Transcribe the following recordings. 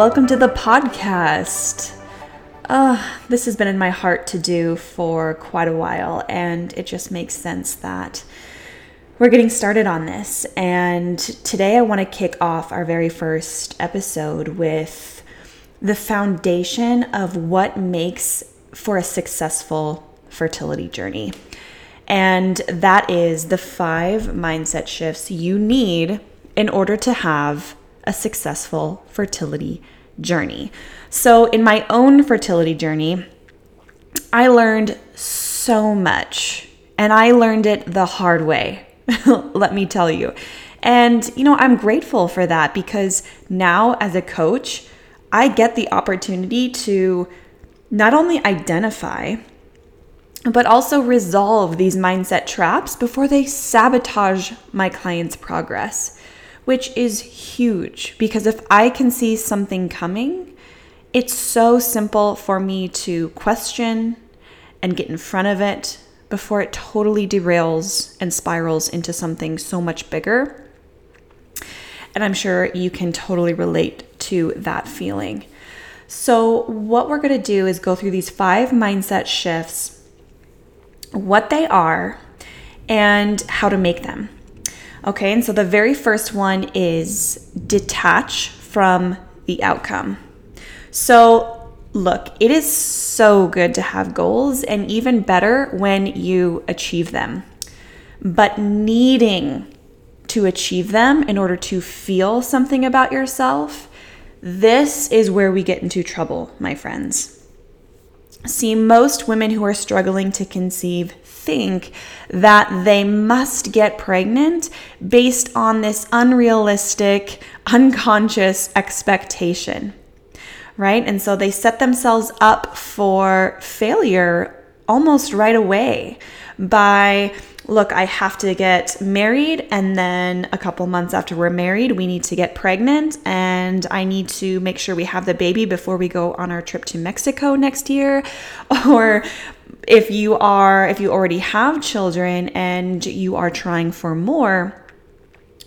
welcome to the podcast. Uh, this has been in my heart to do for quite a while, and it just makes sense that we're getting started on this. And today I want to kick off our very first episode with the foundation of what makes for a successful fertility journey. And that is the five mindset shifts you need in order to have a successful fertility journey. So, in my own fertility journey, I learned so much, and I learned it the hard way, let me tell you. And, you know, I'm grateful for that because now as a coach, I get the opportunity to not only identify, but also resolve these mindset traps before they sabotage my client's progress which is huge because if I can see something coming, it's so simple for me to question and get in front of it before it totally derails and spirals into something so much bigger. And I'm sure you can totally relate to that feeling. So, what we're going to do is go through these five mindset shifts, what they are, and how to make them. Okay, and so the very first one is detach from the outcome. So, look, it is so good to have goals, and even better when you achieve them. But needing to achieve them in order to feel something about yourself, this is where we get into trouble, my friends. See, most women who are struggling to conceive think that they must get pregnant based on this unrealistic, unconscious expectation, right? And so they set themselves up for failure almost right away by look, I have to get married, and then a couple months after we're married, we need to get pregnant, and I need to make sure we have the baby before we go on our trip to Mexico next year. Or if you are, if you already have children and you are trying for more,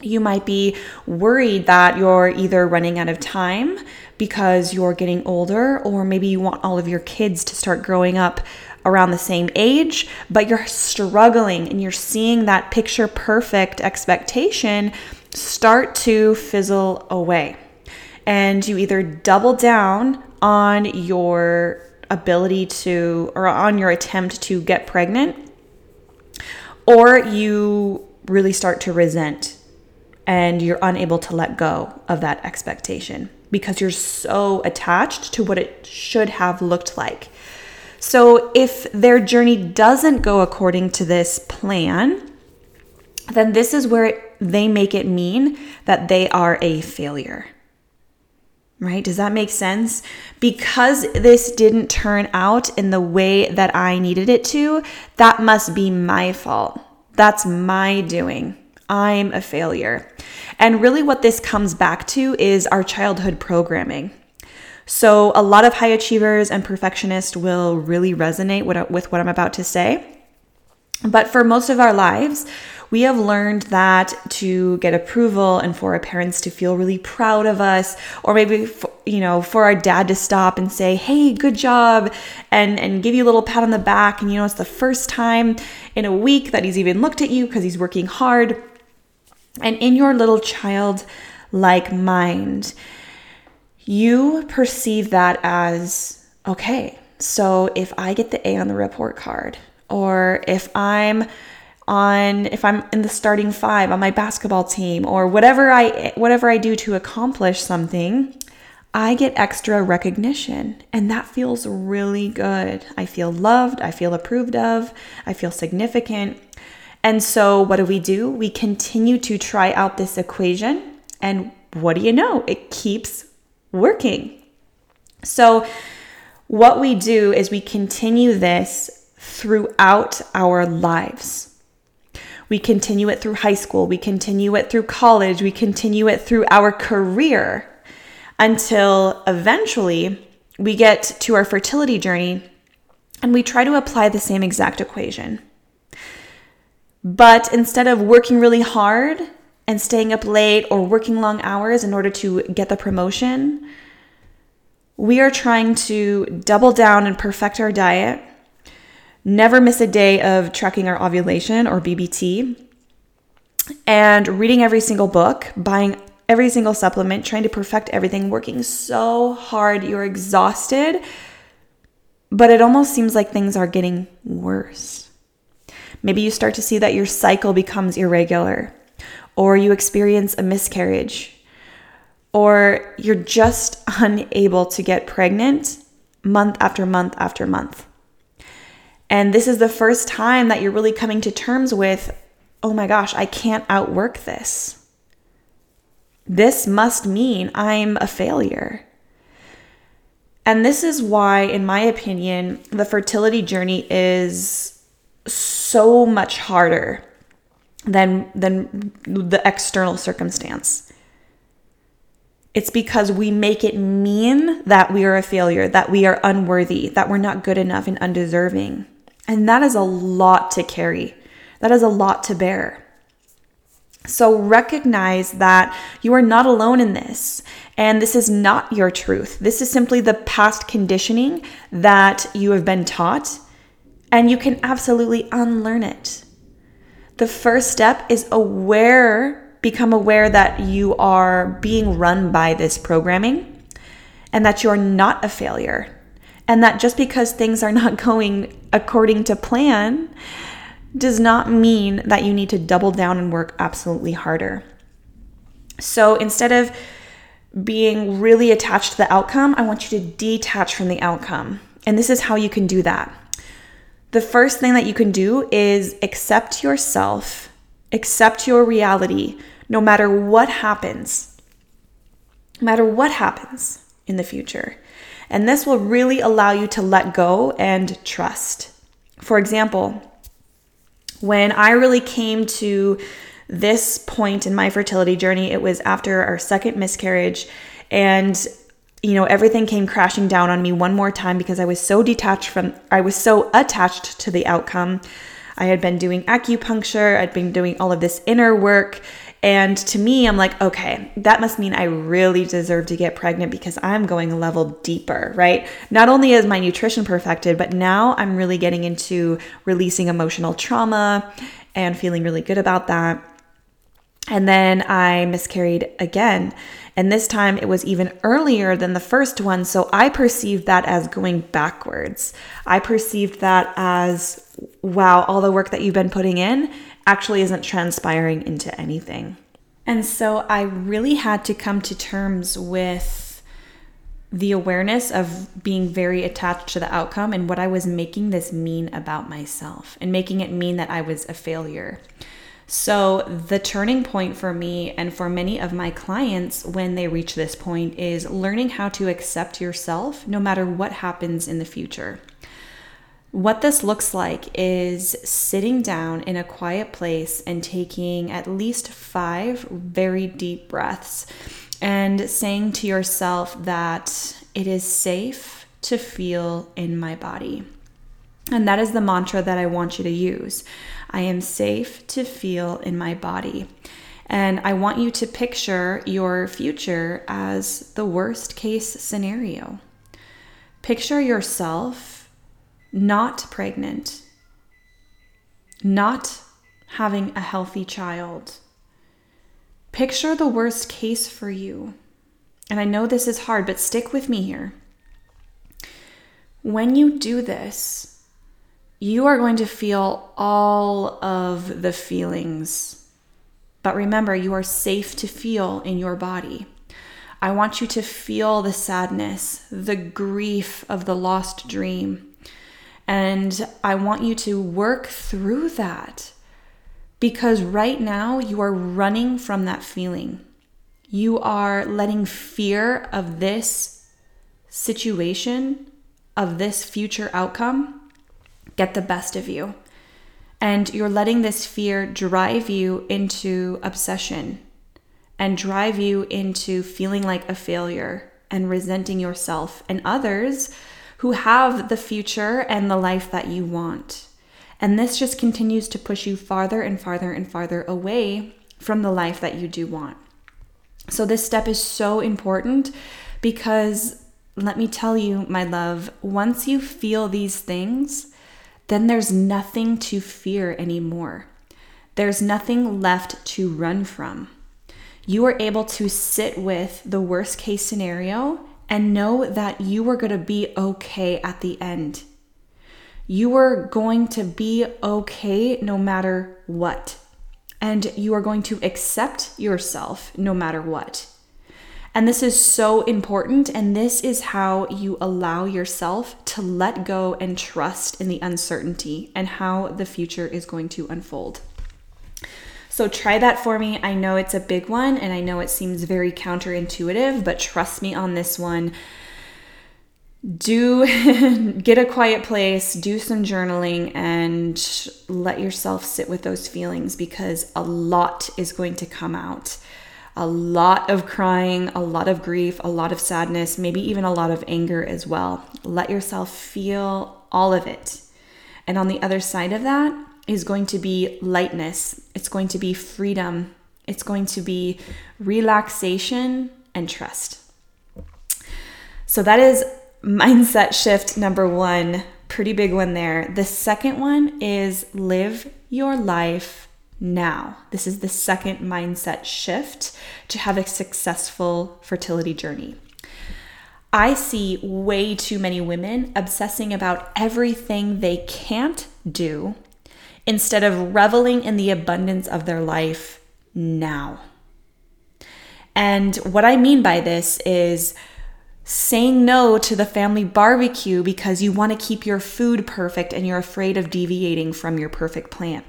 you might be worried that you're either running out of time because you're getting older, or maybe you want all of your kids to start growing up around the same age, but you're struggling and you're seeing that picture perfect expectation start to fizzle away. And you either double down on your ability to, or on your attempt to get pregnant, or you really start to resent and you're unable to let go of that expectation because you're so attached to what it should have looked like. So, if their journey doesn't go according to this plan, then this is where it, they make it mean that they are a failure. Right? Does that make sense? Because this didn't turn out in the way that I needed it to, that must be my fault. That's my doing. I'm a failure. And really, what this comes back to is our childhood programming. So, a lot of high achievers and perfectionists will really resonate with what I'm about to say. But for most of our lives, we have learned that to get approval and for our parents to feel really proud of us, or maybe, for, you know, for our dad to stop and say, hey, good job, and, and give you a little pat on the back. And, you know, it's the first time in a week that he's even looked at you because he's working hard. And in your little child like mind, you perceive that as okay. So if I get the A on the report card, or if I'm on if I'm in the starting 5 on my basketball team or whatever I whatever I do to accomplish something, I get extra recognition and that feels really good. I feel loved, I feel approved of, I feel significant. And so what do we do? We continue to try out this equation and what do you know? It keeps working. So, what we do is we continue this throughout our lives. We continue it through high school, we continue it through college, we continue it through our career until eventually we get to our fertility journey and we try to apply the same exact equation. But instead of working really hard and staying up late or working long hours in order to get the promotion. We are trying to double down and perfect our diet, never miss a day of tracking our ovulation or BBT, and reading every single book, buying every single supplement, trying to perfect everything, working so hard. You're exhausted, but it almost seems like things are getting worse. Maybe you start to see that your cycle becomes irregular, or you experience a miscarriage, or you're just unable to get pregnant month after month after month. And this is the first time that you're really coming to terms with oh my gosh, I can't outwork this. This must mean I'm a failure. And this is why, in my opinion, the fertility journey is so much harder than, than the external circumstance. It's because we make it mean that we are a failure, that we are unworthy, that we're not good enough and undeserving. And that is a lot to carry. That is a lot to bear. So recognize that you are not alone in this. And this is not your truth. This is simply the past conditioning that you have been taught, and you can absolutely unlearn it. The first step is aware, become aware that you are being run by this programming and that you're not a failure. And that just because things are not going according to plan, does not mean that you need to double down and work absolutely harder. So instead of being really attached to the outcome, I want you to detach from the outcome. And this is how you can do that. The first thing that you can do is accept yourself, accept your reality, no matter what happens, no matter what happens in the future. And this will really allow you to let go and trust. For example, when I really came to this point in my fertility journey, it was after our second miscarriage. And you know, everything came crashing down on me one more time because I was so detached from, I was so attached to the outcome. I had been doing acupuncture, I'd been doing all of this inner work, and to me, I'm like, okay, that must mean I really deserve to get pregnant because I'm going a level deeper, right? Not only is my nutrition perfected, but now I'm really getting into releasing emotional trauma and feeling really good about that. And then I miscarried again. And this time it was even earlier than the first one. So I perceived that as going backwards. I perceived that as, wow, all the work that you've been putting in actually isn't transpiring into anything. And so I really had to come to terms with the awareness of being very attached to the outcome and what I was making this mean about myself and making it mean that I was a failure. So, the turning point for me and for many of my clients when they reach this point is learning how to accept yourself no matter what happens in the future. What this looks like is sitting down in a quiet place and taking at least five very deep breaths and saying to yourself that it is safe to feel in my body. And that is the mantra that I want you to use. I am safe to feel in my body. And I want you to picture your future as the worst case scenario. Picture yourself not pregnant, not having a healthy child. Picture the worst case for you. And I know this is hard, but stick with me here. When you do this, you are going to feel all of the feelings. But remember, you are safe to feel in your body. I want you to feel the sadness, the grief of the lost dream, and I want you to work through that because right now you are running from that feeling. You are letting fear of this situation, of this future outcome, get the best of you. And you're letting this fear drive you into obsession and drive you into feeling like a failure and resenting yourself and others who have the future and the life that you want. And this just continues to push you farther and farther and farther away from the life that you do want. So, this step is so important because let me tell you, my love, once you feel these things, then there's nothing to fear anymore. There's nothing left to run from. You are able to sit with the worst case scenario and know that you are going to be okay at the end. You are going to be okay no matter what. And you are going to accept yourself no matter what. And this is so important. And this is how you allow yourself to let go and trust in the uncertainty and how the future is going to unfold. So try that for me. I know it's a big one and I know it seems very counterintuitive, but trust me on this one. Do get a quiet place, do some journaling, and let yourself sit with those feelings because a lot is going to come out. A lot of crying, a lot of grief, a lot of sadness, maybe even a lot of anger as well. Let yourself feel all of it. And on the other side of that, is going to be lightness, it's going to be freedom, it's going to be relaxation and trust. So that is mindset shift number one, pretty big one there. The second one is live your life now. This is the second mindset shift to have a successful fertility journey. I see way too many women obsessing about everything they can't do instead of reveling in the abundance of their life now. And what I mean by this is saying no to the family barbecue because you want to keep your food perfect and you're afraid of deviating from your perfect plan.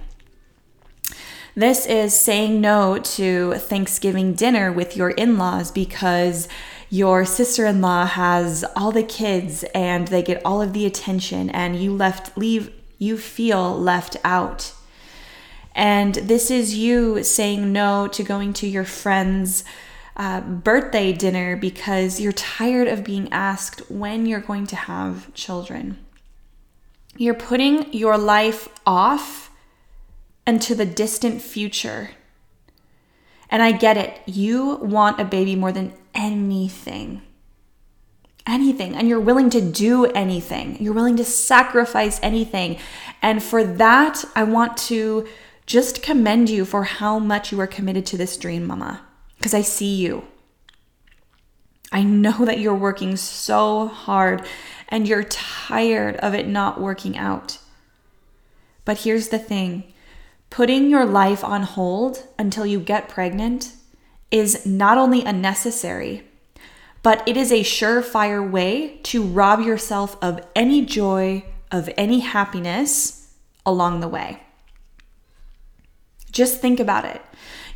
This is saying no to Thanksgiving dinner with your in laws because your sister in law has all the kids and they get all of the attention, and you left leave you feel left out. And this is you saying no to going to your friend's uh, birthday dinner because you're tired of being asked when you're going to have children. You're putting your life off into the distant future. And I get it. You want a baby more than anything anything and you're willing to do anything. You're willing to sacrifice anything. And for that, I want to just commend you for how much you are committed to this dream, mama, because I see you. I know that you're working so hard and you're tired of it not working out. But here's the thing putting your life on hold until you get pregnant is not only unnecessary, but it is a surefire way to rob yourself of any joy, of any happiness along the way. Just think about it.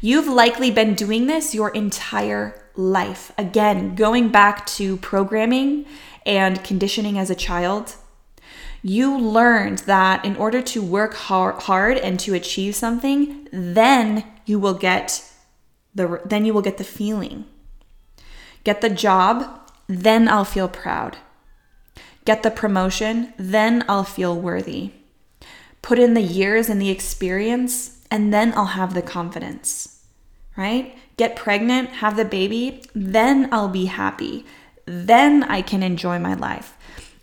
You've likely been doing this your entire life. Again, going back to programming and conditioning as a child, you learned that in order to work hard and to achieve something, then you will get the then you will get the feeling Get the job, then I'll feel proud. Get the promotion, then I'll feel worthy. Put in the years and the experience, and then I'll have the confidence, right? Get pregnant, have the baby, then I'll be happy. Then I can enjoy my life.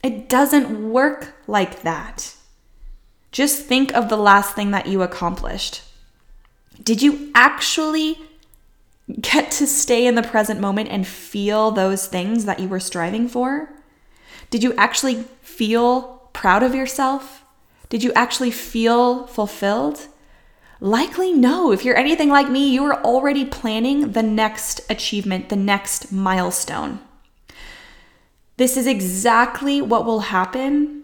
It doesn't work like that. Just think of the last thing that you accomplished. Did you actually get to stay in the present moment and feel those things that you were striving for? Did you actually feel proud of yourself? Did you actually feel fulfilled? Likely no. If you're anything like me, you are already planning the next achievement, the next milestone. This is exactly what will happen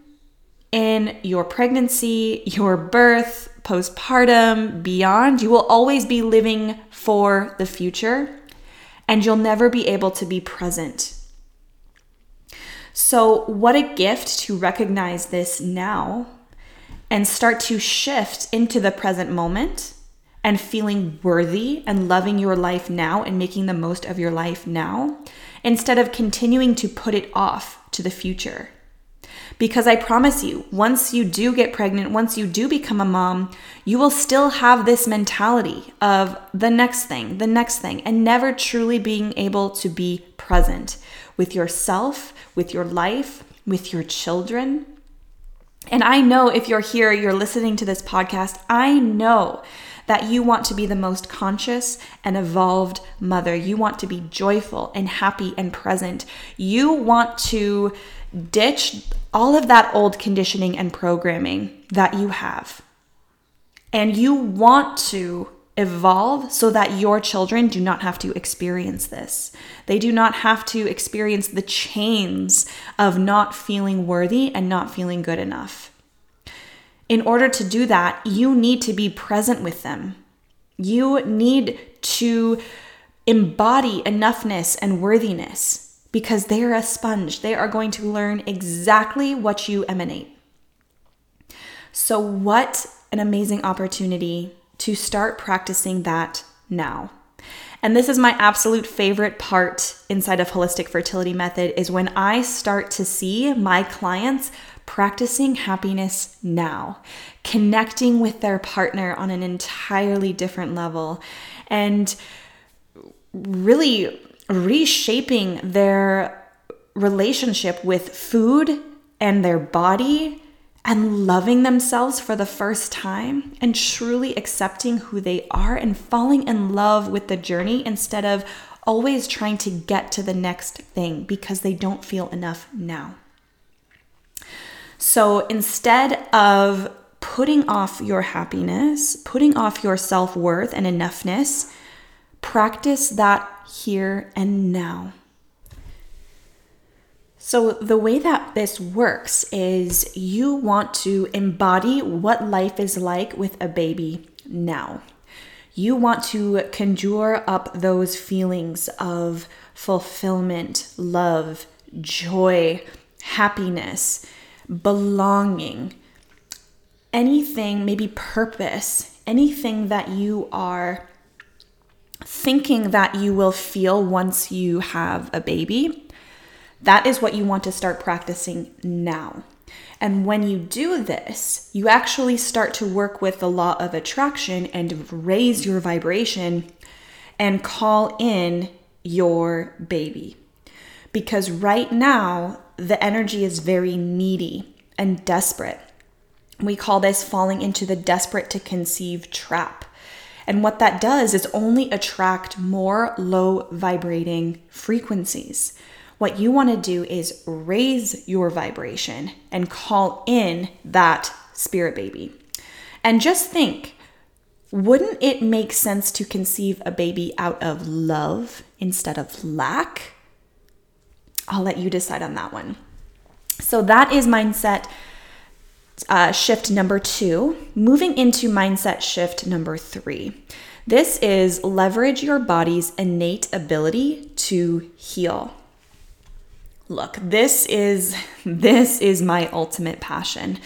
in your pregnancy, your birth, postpartum, beyond. You will always be living for the future and you'll never be able to be present. So, what a gift to recognize this now and start to shift into the present moment and feeling worthy and loving your life now and making the most of your life now instead of continuing to put it off to the future. Because I promise you, once you do get pregnant, once you do become a mom, you will still have this mentality of the next thing, the next thing, and never truly being able to be present with yourself, with your life, with your children. And I know if you're here, you're listening to this podcast, I know that you want to be the most conscious and evolved mother. You want to be joyful and happy and present. You want to ditch all of that old conditioning and programming that you have. And you want to evolve so that your children do not have to experience this. They do not have to experience the chains of not feeling worthy and not feeling good enough. In order to do that, you need to be present with them. You need to embody enoughness and worthiness because they are a sponge. They are going to learn exactly what you emanate. So, what an amazing opportunity to start practicing that now. And this is my absolute favorite part inside of holistic fertility method is when I start to see my clients practicing happiness now, connecting with their partner on an entirely different level and really reshaping their relationship with food and their body and loving themselves for the first time and truly accepting who they are and falling in love with the journey instead of always trying to get to the next thing because they don't feel enough now. So instead of putting off your happiness, putting off your self worth and enoughness, practice that here and now. So, the way that this works is you want to embody what life is like with a baby now. You want to conjure up those feelings of fulfillment, love, joy, happiness, belonging, anything, maybe purpose, anything that you are thinking that you will feel once you have a baby, that is what you want to start practicing now. And when you do this, you actually start to work with the law of attraction and raise your vibration and call in your baby. Because right now, the energy is very needy and desperate. We call this falling into the desperate to conceive trap. And what that does is only attract more low vibrating frequencies. What you want to do is raise your vibration and call in that spirit baby. And just think wouldn't it make sense to conceive a baby out of love instead of lack? I'll let you decide on that one. So that is mindset uh, shift number two. Moving into mindset shift number three. This is leverage your body's innate ability to heal. Look, this is this is my ultimate passion.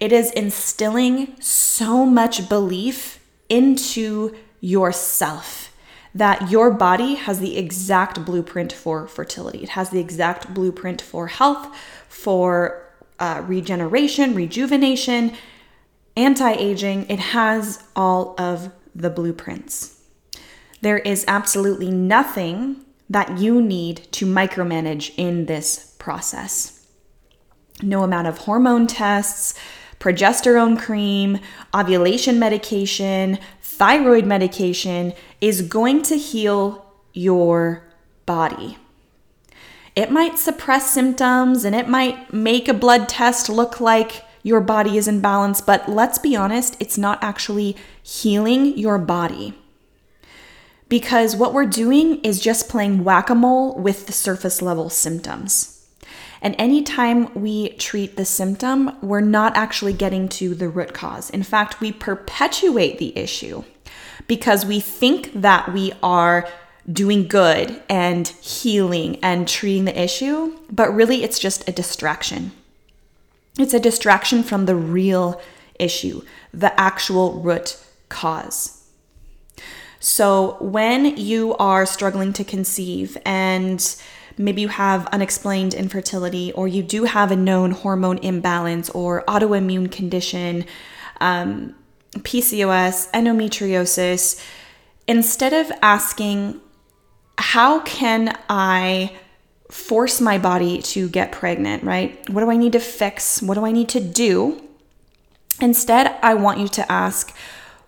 It is instilling so much belief into yourself that your body has the exact blueprint for fertility. It has the exact blueprint for health, for uh, regeneration, rejuvenation, anti aging. It has all of the blueprints. There is absolutely nothing that you need to micromanage in this process. No amount of hormone tests, progesterone cream, ovulation medication, thyroid medication is going to heal your body. It might suppress symptoms and it might make a blood test look like your body is in balance, but let's be honest, it's not actually healing your body. Because what we're doing is just playing whack a mole with the surface level symptoms. And anytime we treat the symptom, we're not actually getting to the root cause. In fact, we perpetuate the issue because we think that we are doing good and healing and treating the issue, but really it's just a distraction. It's a distraction from the real issue, the actual root cause. So, when you are struggling to conceive and maybe you have unexplained infertility, or you do have a known hormone imbalance or autoimmune condition, um, PCOS, endometriosis, instead of asking, how can I force my body to get pregnant, right? What do I need to fix? What do I need to do? Instead, I want you to ask,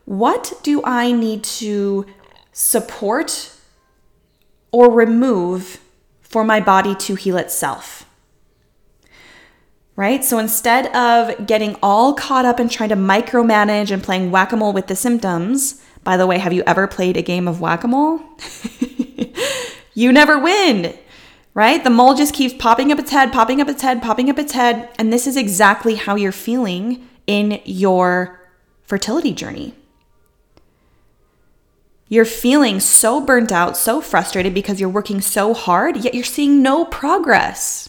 what do I need to support or remove for my body to heal itself? Right? So instead of getting all caught up and trying to micromanage and playing whack a mole with the symptoms, by the way, have you ever played a game of whack a mole? you never win, right? The mole just keeps popping up its head, popping up its head, popping up its head. And this is exactly how you're feeling in your fertility journey. You're feeling so burnt out, so frustrated because you're working so hard, yet you're seeing no progress.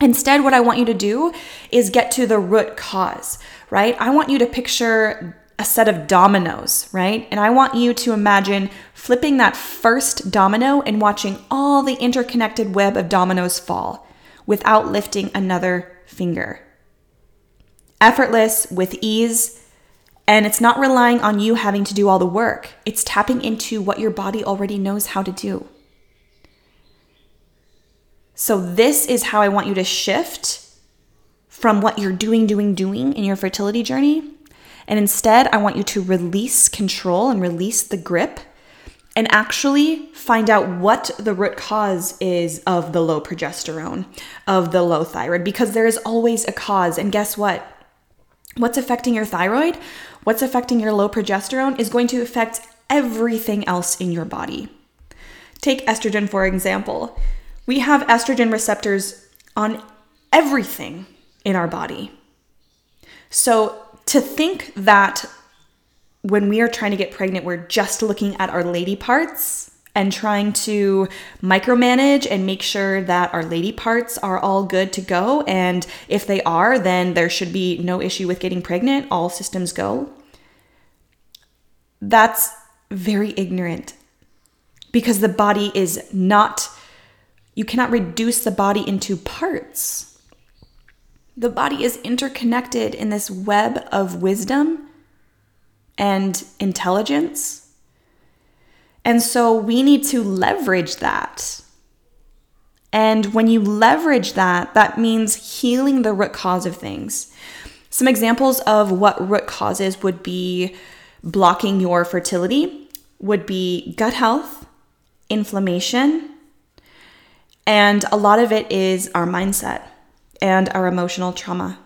Instead, what I want you to do is get to the root cause, right? I want you to picture a set of dominoes, right? And I want you to imagine flipping that first domino and watching all the interconnected web of dominoes fall without lifting another finger. Effortless, with ease, and it's not relying on you having to do all the work. It's tapping into what your body already knows how to do. So, this is how I want you to shift from what you're doing, doing, doing in your fertility journey. And instead, I want you to release control and release the grip and actually find out what the root cause is of the low progesterone, of the low thyroid, because there is always a cause. And guess what? What's affecting your thyroid, what's affecting your low progesterone is going to affect everything else in your body. Take estrogen, for example. We have estrogen receptors on everything in our body. So to think that when we are trying to get pregnant, we're just looking at our lady parts and trying to micromanage and make sure that our lady parts are all good to go. And if they are, then there should be no issue with getting pregnant. All systems go. That's very ignorant because the body is not, you cannot reduce the body into parts. The body is interconnected in this web of wisdom and intelligence and so we need to leverage that. And when you leverage that, that means healing the root cause of things. Some examples of what root causes would be blocking your fertility would be gut health, inflammation, and a lot of it is our mindset and our emotional trauma.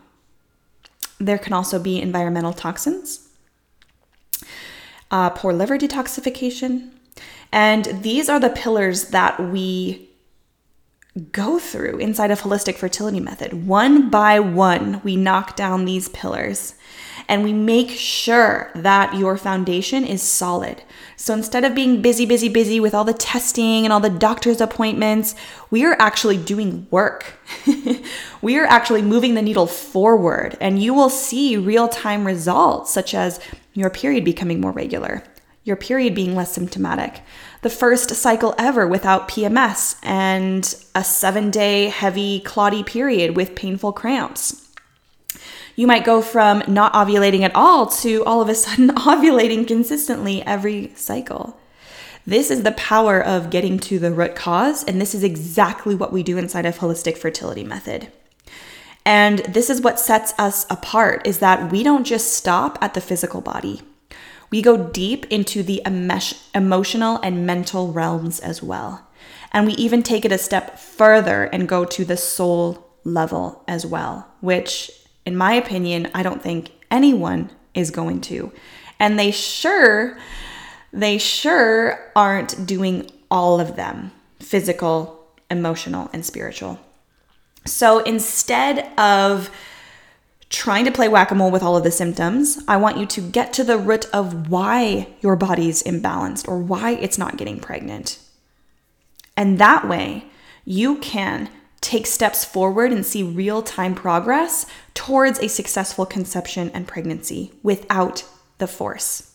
There can also be environmental toxins, uh, poor liver detoxification, and these are the pillars that we go through inside of holistic fertility method. One by one, we knock down these pillars and we make sure that your foundation is solid. So instead of being busy, busy, busy with all the testing and all the doctor's appointments, we are actually doing work. we are actually moving the needle forward, and you will see real time results, such as your period becoming more regular, your period being less symptomatic, the first cycle ever without PMS, and a seven day heavy, clotty period with painful cramps. You might go from not ovulating at all to all of a sudden ovulating consistently every cycle. This is the power of getting to the root cause, and this is exactly what we do inside of holistic fertility method. And this is what sets us apart is that we don't just stop at the physical body. We go deep into the emotional and mental realms as well. And we even take it a step further and go to the soul level as well, which, in my opinion, I don't think anyone is going to. And they sure, they sure aren't doing all of them physical, emotional, and spiritual. So instead of trying to play whack a mole with all of the symptoms. I want you to get to the root of why your body's imbalanced or why it's not getting pregnant. And that way, you can take steps forward and see real time progress towards a successful conception and pregnancy without the force.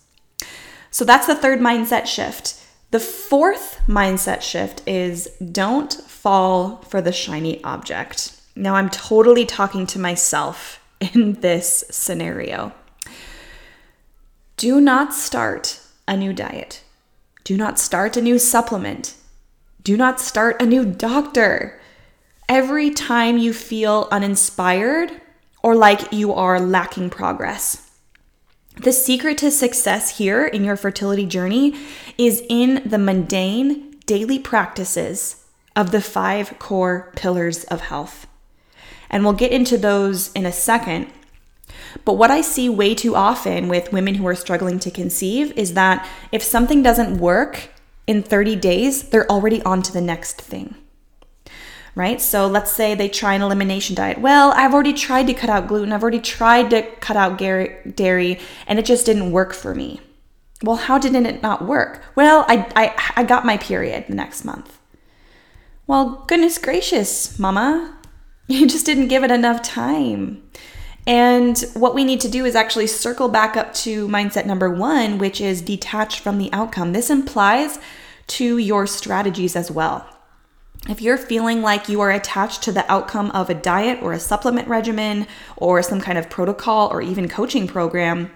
So that's the third mindset shift. The fourth mindset shift is don't fall for the shiny object. Now, I'm totally talking to myself in this scenario. Do not start a new diet. Do not start a new supplement. Do not start a new doctor. Every time you feel uninspired or like you are lacking progress. The secret to success here in your fertility journey is in the mundane daily practices of the five core pillars of health. And we'll get into those in a second. But what I see way too often with women who are struggling to conceive is that if something doesn't work in 30 days, they're already on to the next thing. Right? So let's say they try an elimination diet. Well, I've already tried to cut out gluten, I've already tried to cut out dairy, and it just didn't work for me. Well, how did it not work? Well, I, I, I got my period the next month. Well, goodness gracious, mama, you just didn't give it enough time. And what we need to do is actually circle back up to mindset number one, which is detached from the outcome. This implies to your strategies as well. If you're feeling like you are attached to the outcome of a diet or a supplement regimen or some kind of protocol or even coaching program,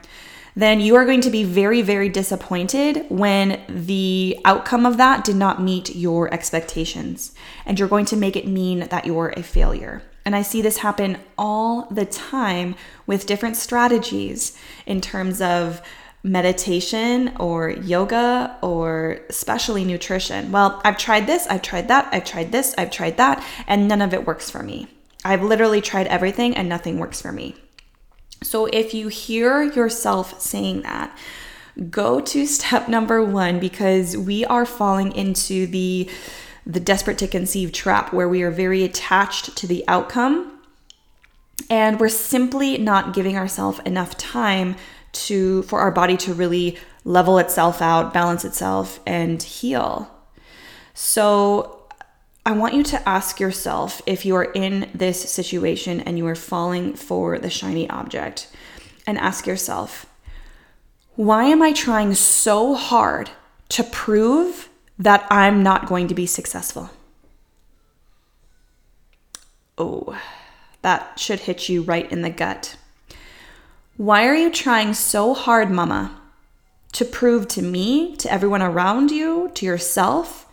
then you are going to be very, very disappointed when the outcome of that did not meet your expectations. And you're going to make it mean that you're a failure. And I see this happen all the time with different strategies in terms of meditation or yoga or especially nutrition. Well, I've tried this, I've tried that, I've tried this, I've tried that, and none of it works for me. I've literally tried everything and nothing works for me. So if you hear yourself saying that, go to step number 1 because we are falling into the the desperate to conceive trap where we are very attached to the outcome and we're simply not giving ourselves enough time to for our body to really level itself out, balance itself and heal. So I want you to ask yourself if you are in this situation and you are falling for the shiny object and ask yourself, why am I trying so hard to prove that I'm not going to be successful. Oh, that should hit you right in the gut. Why are you trying so hard, mama, to prove to me, to everyone around you, to yourself,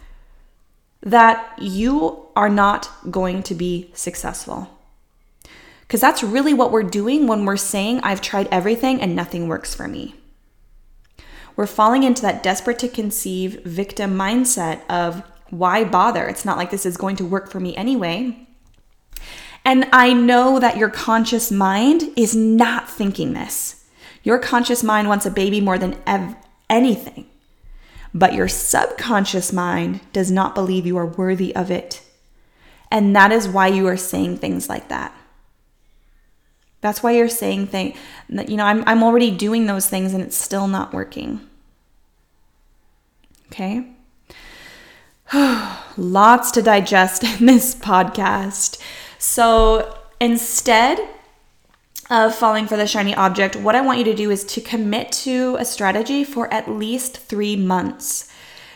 that you are not going to be successful? Because that's really what we're doing when we're saying, I've tried everything and nothing works for me we're falling into that desperate to conceive victim mindset of why bother? It's not like this is going to work for me anyway. And I know that your conscious mind is not thinking this. Your conscious mind wants a baby more than ev- anything. But your subconscious mind does not believe you are worthy of it. And that is why you are saying things like that. That's why you're saying things you know, I'm, I'm already doing those things and it's still not working. Okay. Lots to digest in this podcast. So instead of falling for the shiny object, what I want you to do is to commit to a strategy for at least three months.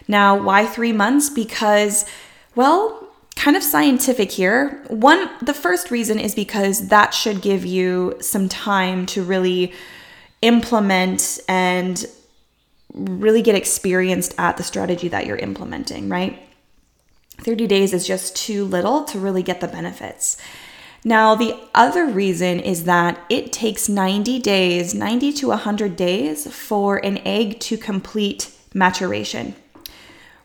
Now, why three months? Because, well, kind of scientific here. One, the first reason is because that should give you some time to really implement and really get experienced at the strategy that you're implementing, right? 30 days is just too little to really get the benefits. Now, the other reason is that it takes 90 days, 90 to 100 days for an egg to complete maturation.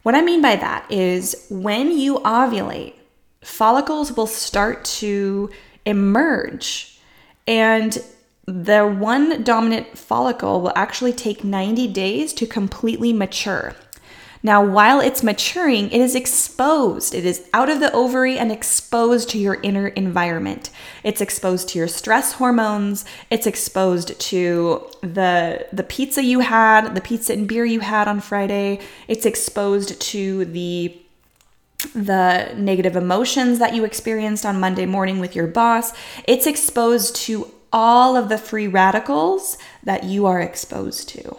What I mean by that is when you ovulate, follicles will start to emerge and the one dominant follicle will actually take 90 days to completely mature. Now, while it's maturing, it is exposed. It is out of the ovary and exposed to your inner environment. It's exposed to your stress hormones. It's exposed to the the pizza you had, the pizza and beer you had on Friday. It's exposed to the the negative emotions that you experienced on Monday morning with your boss. It's exposed to all of the free radicals that you are exposed to.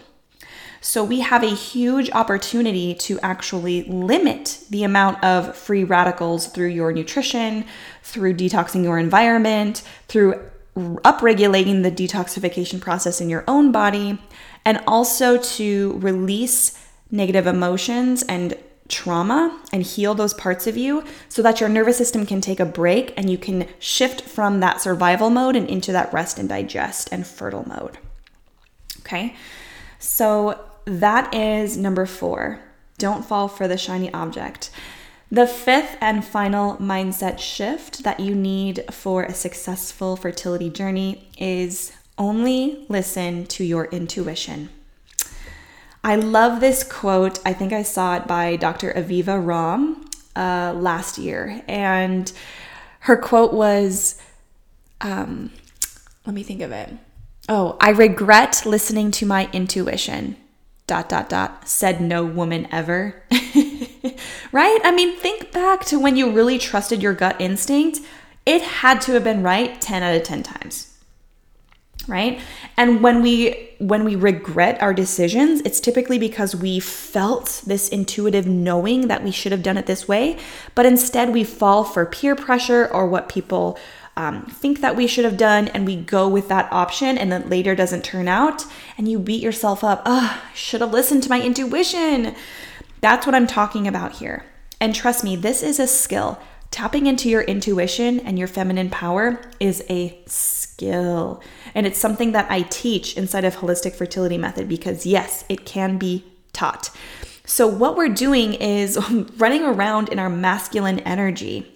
So we have a huge opportunity to actually limit the amount of free radicals through your nutrition, through detoxing your environment, through upregulating the detoxification process in your own body, and also to release negative emotions and trauma and heal those parts of you so that your nervous system can take a break and you can shift from that survival mode and into that rest and digest and fertile mode. Okay, so that is number four. Don't fall for the shiny object. The fifth and final mindset shift that you need for a successful fertility journey is only listen to your intuition. I love this quote. I think I saw it by Dr. Aviva Romm uh, last year. And her quote was um, let me think of it. Oh, I regret listening to my intuition dot dot dot said no woman ever. Right? I mean think back to when you really trusted your gut instinct. It had to have been right 10 out of 10 times. Right? And when we when we regret our decisions it's typically because we felt this intuitive knowing that we should have done it this way but instead we fall for peer pressure or what people um, think that we should have done and we go with that option and then later doesn't turn out and you beat yourself up. Oh, I should have listened to my intuition. That's what I'm talking about here. And trust me, this is a skill. Tapping into your intuition and your feminine power is a skill. And it's something that I teach inside of Holistic Fertility Method because, yes, it can be taught. So, what we're doing is running around in our masculine energy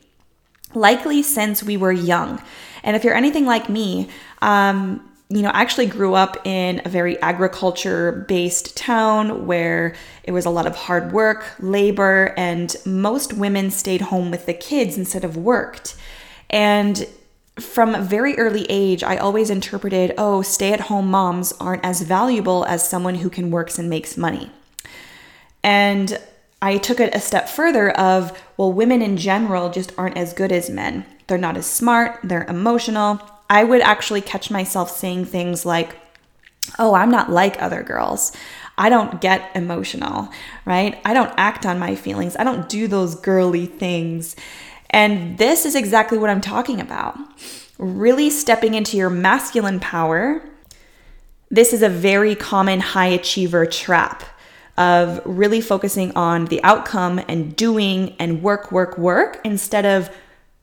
likely since we were young. And if you're anything like me, um, you know, I actually grew up in a very agriculture based town where it was a lot of hard work, labor, and most women stayed home with the kids instead of worked. And from a very early age, I always interpreted, oh, stay at home moms aren't as valuable as someone who can works and makes money. And I took it a step further of, well, women in general just aren't as good as men. They're not as smart, they're emotional. I would actually catch myself saying things like, oh, I'm not like other girls. I don't get emotional, right? I don't act on my feelings. I don't do those girly things. And this is exactly what I'm talking about. Really stepping into your masculine power. This is a very common high achiever trap of really focusing on the outcome and doing and work, work, work instead of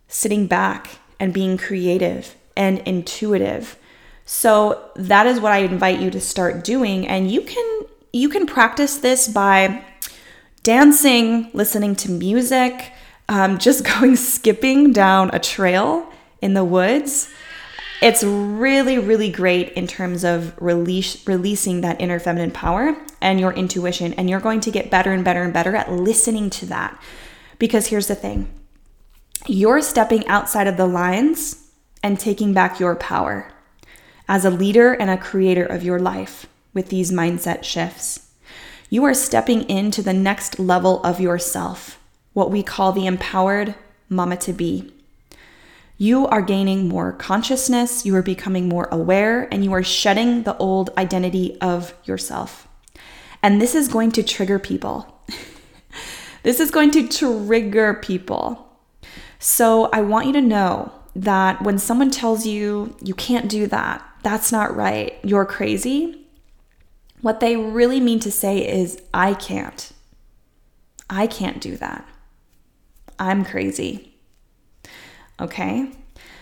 sitting back and being creative and intuitive. So that is what I invite you to start doing and you can you can practice this by dancing, listening to music, um, just going skipping down a trail in the woods it's really, really great in terms of release, releasing that inner feminine power and your intuition. And you're going to get better and better and better at listening to that. Because here's the thing you're stepping outside of the lines and taking back your power as a leader and a creator of your life with these mindset shifts. You are stepping into the next level of yourself, what we call the empowered mama to be. You are gaining more consciousness, you are becoming more aware, and you are shedding the old identity of yourself. And this is going to trigger people. this is going to trigger people. So I want you to know that when someone tells you you can't do that, that's not right, you're crazy, what they really mean to say is, I can't. I can't do that. I'm crazy. Okay.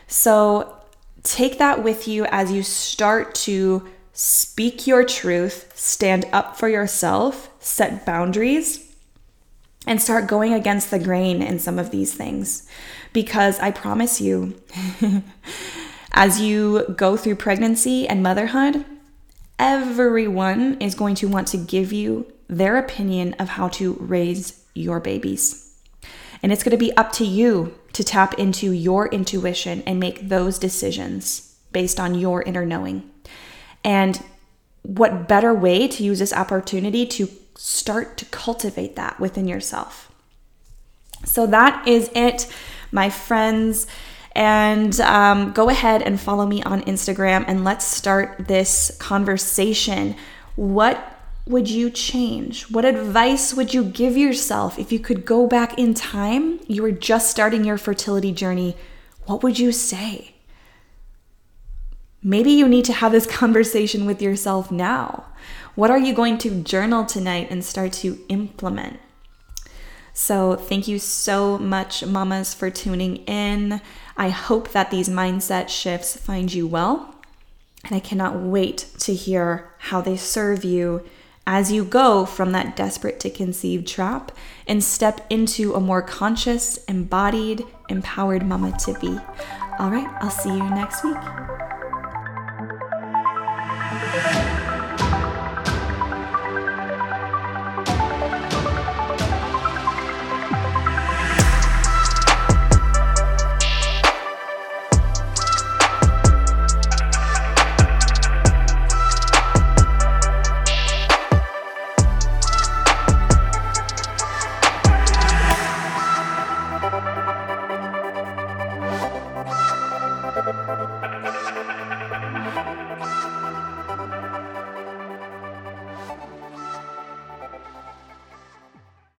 So take that with you as you start to speak your truth, stand up for yourself, set boundaries, and start going against the grain in some of these things. Because I promise you, as you go through pregnancy and motherhood, everyone is going to want to give you their opinion of how to raise your babies. And it's going to be up to you to tap into your intuition and make those decisions based on your inner knowing. And what better way to use this opportunity to start to cultivate that within yourself? So that is it, my friends. And um, go ahead and follow me on Instagram and let's start this conversation. What would you change? What advice would you give yourself if you could go back in time? You were just starting your fertility journey. What would you say? Maybe you need to have this conversation with yourself now. What are you going to journal tonight and start to implement? So, thank you so much, mamas, for tuning in. I hope that these mindset shifts find you well. And I cannot wait to hear how they serve you as you go from that desperate to conceive trap and step into a more conscious, embodied, empowered mama to be. All right, I'll see you next week.